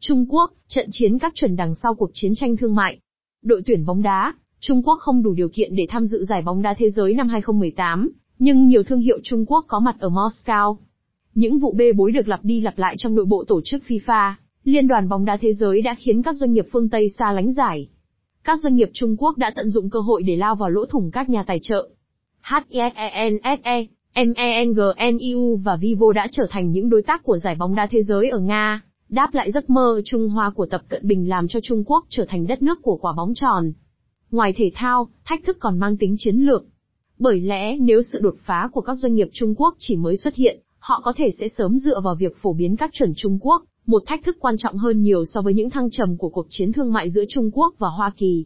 Trung Quốc, trận chiến các chuẩn đằng sau cuộc chiến tranh thương mại. Đội tuyển bóng đá, Trung Quốc không đủ điều kiện để tham dự giải bóng đá thế giới năm 2018, nhưng nhiều thương hiệu Trung Quốc có mặt ở Moscow. Những vụ bê bối được lặp đi lặp lại trong nội bộ tổ chức FIFA, Liên đoàn bóng đá thế giới đã khiến các doanh nghiệp phương Tây xa lánh giải. Các doanh nghiệp Trung Quốc đã tận dụng cơ hội để lao vào lỗ thủng các nhà tài trợ. HENSE, MENGNEU và Vivo đã trở thành những đối tác của giải bóng đá thế giới ở Nga, đáp lại giấc mơ Trung Hoa của Tập Cận Bình làm cho Trung Quốc trở thành đất nước của quả bóng tròn. Ngoài thể thao, thách thức còn mang tính chiến lược. Bởi lẽ nếu sự đột phá của các doanh nghiệp Trung Quốc chỉ mới xuất hiện, họ có thể sẽ sớm dựa vào việc phổ biến các chuẩn Trung Quốc, một thách thức quan trọng hơn nhiều so với những thăng trầm của cuộc chiến thương mại giữa Trung Quốc và Hoa Kỳ.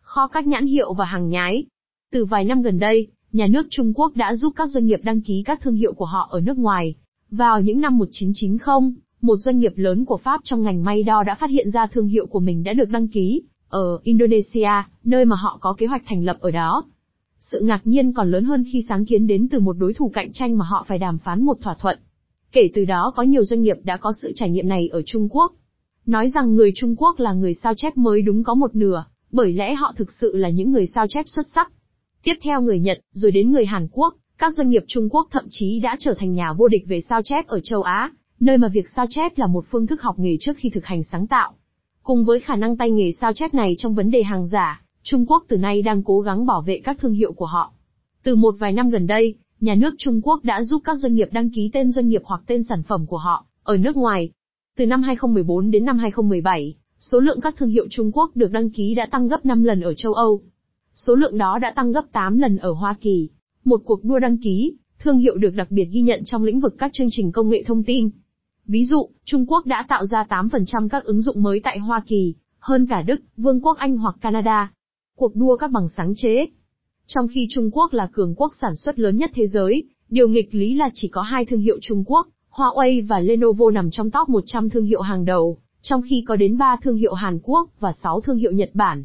Kho các nhãn hiệu và hàng nhái. Từ vài năm gần đây, nhà nước Trung Quốc đã giúp các doanh nghiệp đăng ký các thương hiệu của họ ở nước ngoài. Vào những năm 1990, một doanh nghiệp lớn của Pháp trong ngành may đo đã phát hiện ra thương hiệu của mình đã được đăng ký ở Indonesia, nơi mà họ có kế hoạch thành lập ở đó. Sự ngạc nhiên còn lớn hơn khi sáng kiến đến từ một đối thủ cạnh tranh mà họ phải đàm phán một thỏa thuận. Kể từ đó có nhiều doanh nghiệp đã có sự trải nghiệm này ở Trung Quốc. Nói rằng người Trung Quốc là người sao chép mới đúng có một nửa, bởi lẽ họ thực sự là những người sao chép xuất sắc. Tiếp theo người Nhật, rồi đến người Hàn Quốc, các doanh nghiệp Trung Quốc thậm chí đã trở thành nhà vô địch về sao chép ở châu Á, nơi mà việc sao chép là một phương thức học nghề trước khi thực hành sáng tạo. Cùng với khả năng tay nghề sao chép này trong vấn đề hàng giả, Trung Quốc từ nay đang cố gắng bảo vệ các thương hiệu của họ. Từ một vài năm gần đây, nhà nước Trung Quốc đã giúp các doanh nghiệp đăng ký tên doanh nghiệp hoặc tên sản phẩm của họ ở nước ngoài. Từ năm 2014 đến năm 2017, số lượng các thương hiệu Trung Quốc được đăng ký đã tăng gấp 5 lần ở châu Âu. Số lượng đó đã tăng gấp 8 lần ở Hoa Kỳ. Một cuộc đua đăng ký, thương hiệu được đặc biệt ghi nhận trong lĩnh vực các chương trình công nghệ thông tin. Ví dụ, Trung Quốc đã tạo ra 8% các ứng dụng mới tại Hoa Kỳ, hơn cả Đức, Vương quốc Anh hoặc Canada. Cuộc đua các bằng sáng chế, trong khi Trung Quốc là cường quốc sản xuất lớn nhất thế giới, điều nghịch lý là chỉ có hai thương hiệu Trung Quốc, Huawei và Lenovo nằm trong top 100 thương hiệu hàng đầu, trong khi có đến 3 thương hiệu Hàn Quốc và 6 thương hiệu Nhật Bản.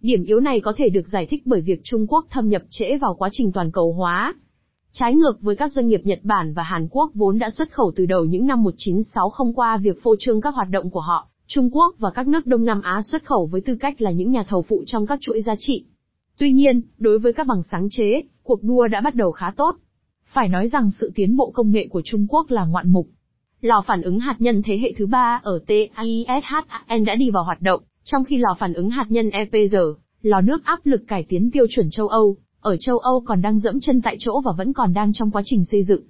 Điểm yếu này có thể được giải thích bởi việc Trung Quốc thâm nhập trễ vào quá trình toàn cầu hóa. Trái ngược với các doanh nghiệp Nhật Bản và Hàn Quốc vốn đã xuất khẩu từ đầu những năm 1960 qua việc phô trương các hoạt động của họ, Trung Quốc và các nước Đông Nam Á xuất khẩu với tư cách là những nhà thầu phụ trong các chuỗi giá trị. Tuy nhiên, đối với các bằng sáng chế, cuộc đua đã bắt đầu khá tốt. Phải nói rằng sự tiến bộ công nghệ của Trung Quốc là ngoạn mục. Lò phản ứng hạt nhân thế hệ thứ ba ở TISHAN đã đi vào hoạt động, trong khi lò phản ứng hạt nhân EPR, lò nước áp lực cải tiến tiêu chuẩn châu Âu, ở châu Âu còn đang dẫm chân tại chỗ và vẫn còn đang trong quá trình xây dựng.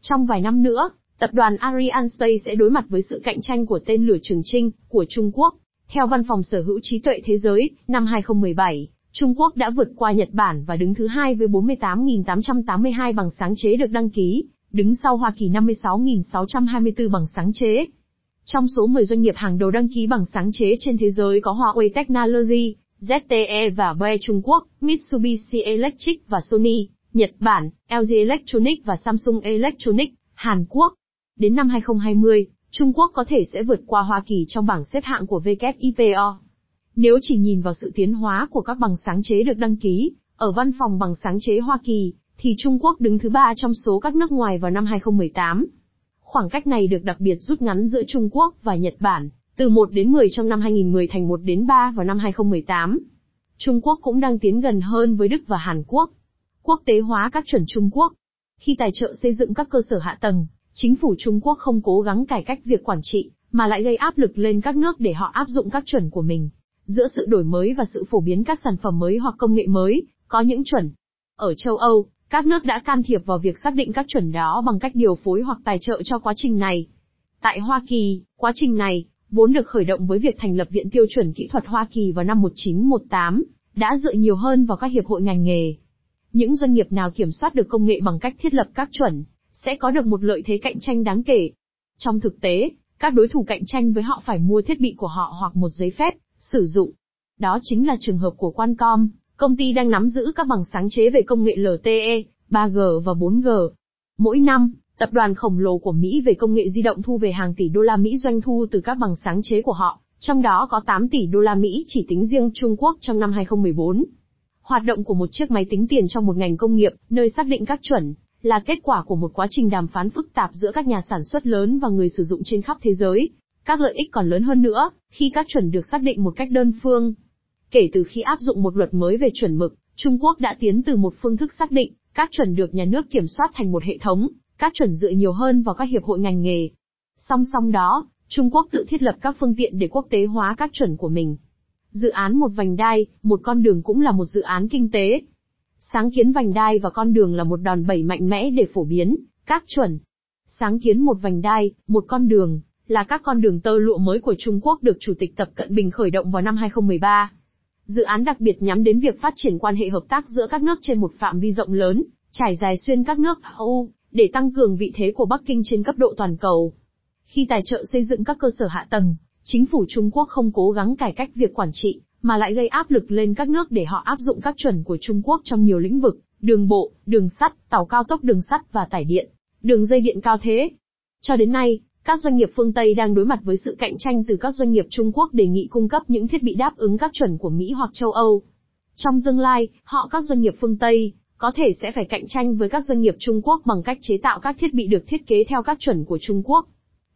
Trong vài năm nữa, tập đoàn Ariane Space sẽ đối mặt với sự cạnh tranh của tên lửa Trường Trinh của Trung Quốc. Theo Văn phòng Sở hữu trí tuệ thế giới, năm 2017, Trung Quốc đã vượt qua Nhật Bản và đứng thứ hai với 48.882 bằng sáng chế được đăng ký, đứng sau Hoa Kỳ 56.624 bằng sáng chế. Trong số 10 doanh nghiệp hàng đầu đăng ký bằng sáng chế trên thế giới có Huawei Technology, ZTE và BE Trung Quốc, Mitsubishi Electric và Sony, Nhật Bản, LG Electronics và Samsung Electronics, Hàn Quốc. Đến năm 2020, Trung Quốc có thể sẽ vượt qua Hoa Kỳ trong bảng xếp hạng của WIPO. Nếu chỉ nhìn vào sự tiến hóa của các bằng sáng chế được đăng ký, ở văn phòng bằng sáng chế Hoa Kỳ, thì Trung Quốc đứng thứ ba trong số các nước ngoài vào năm 2018. Khoảng cách này được đặc biệt rút ngắn giữa Trung Quốc và Nhật Bản, từ 1 đến 10 trong năm 2010 thành 1 đến 3 vào năm 2018. Trung Quốc cũng đang tiến gần hơn với Đức và Hàn Quốc. Quốc tế hóa các chuẩn Trung Quốc. Khi tài trợ xây dựng các cơ sở hạ tầng, chính phủ Trung Quốc không cố gắng cải cách việc quản trị, mà lại gây áp lực lên các nước để họ áp dụng các chuẩn của mình. Giữa sự đổi mới và sự phổ biến các sản phẩm mới hoặc công nghệ mới, có những chuẩn. Ở châu Âu, các nước đã can thiệp vào việc xác định các chuẩn đó bằng cách điều phối hoặc tài trợ cho quá trình này. Tại Hoa Kỳ, quá trình này, vốn được khởi động với việc thành lập Viện Tiêu chuẩn Kỹ thuật Hoa Kỳ vào năm 1918, đã dựa nhiều hơn vào các hiệp hội ngành nghề. Những doanh nghiệp nào kiểm soát được công nghệ bằng cách thiết lập các chuẩn, sẽ có được một lợi thế cạnh tranh đáng kể. Trong thực tế, các đối thủ cạnh tranh với họ phải mua thiết bị của họ hoặc một giấy phép, sử dụng. Đó chính là trường hợp của Qualcomm, công ty đang nắm giữ các bằng sáng chế về công nghệ LTE, 3G và 4G. Mỗi năm, tập đoàn khổng lồ của Mỹ về công nghệ di động thu về hàng tỷ đô la Mỹ doanh thu từ các bằng sáng chế của họ, trong đó có 8 tỷ đô la Mỹ chỉ tính riêng Trung Quốc trong năm 2014. Hoạt động của một chiếc máy tính tiền trong một ngành công nghiệp, nơi xác định các chuẩn, là kết quả của một quá trình đàm phán phức tạp giữa các nhà sản xuất lớn và người sử dụng trên khắp thế giới. Các lợi ích còn lớn hơn nữa, khi các chuẩn được xác định một cách đơn phương. Kể từ khi áp dụng một luật mới về chuẩn mực, Trung Quốc đã tiến từ một phương thức xác định, các chuẩn được nhà nước kiểm soát thành một hệ thống, các chuẩn dựa nhiều hơn vào các hiệp hội ngành nghề. Song song đó, Trung Quốc tự thiết lập các phương tiện để quốc tế hóa các chuẩn của mình. Dự án một vành đai, một con đường cũng là một dự án kinh tế. Sáng kiến vành đai và con đường là một đòn bẩy mạnh mẽ để phổ biến các chuẩn. Sáng kiến một vành đai, một con đường, là các con đường tơ lụa mới của Trung Quốc được Chủ tịch Tập Cận Bình khởi động vào năm 2013. Dự án đặc biệt nhắm đến việc phát triển quan hệ hợp tác giữa các nước trên một phạm vi rộng lớn, trải dài xuyên các nước EU, để tăng cường vị thế của Bắc Kinh trên cấp độ toàn cầu. Khi tài trợ xây dựng các cơ sở hạ tầng, chính phủ Trung Quốc không cố gắng cải cách việc quản trị, mà lại gây áp lực lên các nước để họ áp dụng các chuẩn của Trung Quốc trong nhiều lĩnh vực, đường bộ, đường sắt, tàu cao tốc đường sắt và tải điện, đường dây điện cao thế. Cho đến nay, các doanh nghiệp phương Tây đang đối mặt với sự cạnh tranh từ các doanh nghiệp Trung Quốc đề nghị cung cấp những thiết bị đáp ứng các chuẩn của Mỹ hoặc châu Âu. Trong tương lai, họ các doanh nghiệp phương Tây có thể sẽ phải cạnh tranh với các doanh nghiệp Trung Quốc bằng cách chế tạo các thiết bị được thiết kế theo các chuẩn của Trung Quốc.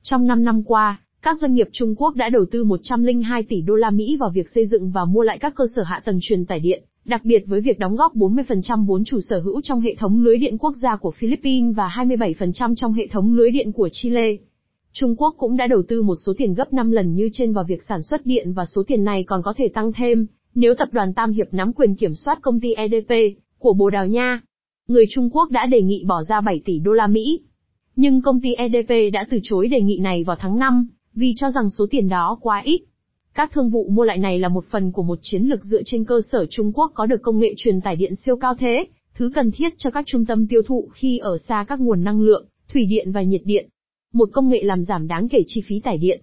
Trong 5 năm qua, các doanh nghiệp Trung Quốc đã đầu tư 102 tỷ đô la Mỹ vào việc xây dựng và mua lại các cơ sở hạ tầng truyền tải điện, đặc biệt với việc đóng góp 40% vốn chủ sở hữu trong hệ thống lưới điện quốc gia của Philippines và 27% trong hệ thống lưới điện của Chile. Trung Quốc cũng đã đầu tư một số tiền gấp 5 lần như trên vào việc sản xuất điện và số tiền này còn có thể tăng thêm, nếu tập đoàn Tam Hiệp nắm quyền kiểm soát công ty EDP của Bồ Đào Nha. Người Trung Quốc đã đề nghị bỏ ra 7 tỷ đô la Mỹ. Nhưng công ty EDP đã từ chối đề nghị này vào tháng 5, vì cho rằng số tiền đó quá ít. Các thương vụ mua lại này là một phần của một chiến lược dựa trên cơ sở Trung Quốc có được công nghệ truyền tải điện siêu cao thế, thứ cần thiết cho các trung tâm tiêu thụ khi ở xa các nguồn năng lượng, thủy điện và nhiệt điện. Một công nghệ làm giảm đáng kể chi phí tải điện.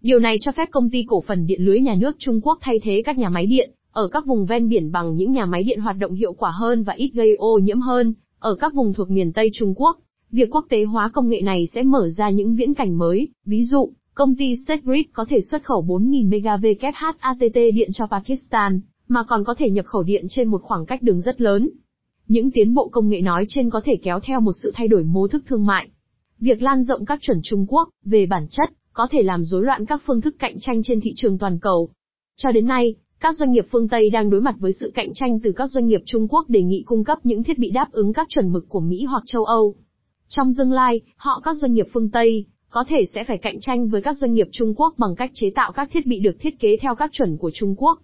Điều này cho phép công ty cổ phần điện lưới nhà nước Trung Quốc thay thế các nhà máy điện ở các vùng ven biển bằng những nhà máy điện hoạt động hiệu quả hơn và ít gây ô nhiễm hơn. Ở các vùng thuộc miền Tây Trung Quốc, việc quốc tế hóa công nghệ này sẽ mở ra những viễn cảnh mới, ví dụ, Công ty State Grid có thể xuất khẩu 4.000 MW ATT điện cho Pakistan, mà còn có thể nhập khẩu điện trên một khoảng cách đường rất lớn. Những tiến bộ công nghệ nói trên có thể kéo theo một sự thay đổi mô thức thương mại. Việc lan rộng các chuẩn Trung Quốc, về bản chất, có thể làm rối loạn các phương thức cạnh tranh trên thị trường toàn cầu. Cho đến nay, các doanh nghiệp phương Tây đang đối mặt với sự cạnh tranh từ các doanh nghiệp Trung Quốc đề nghị cung cấp những thiết bị đáp ứng các chuẩn mực của Mỹ hoặc châu Âu. Trong tương lai, họ các doanh nghiệp phương Tây có thể sẽ phải cạnh tranh với các doanh nghiệp Trung Quốc bằng cách chế tạo các thiết bị được thiết kế theo các chuẩn của Trung Quốc.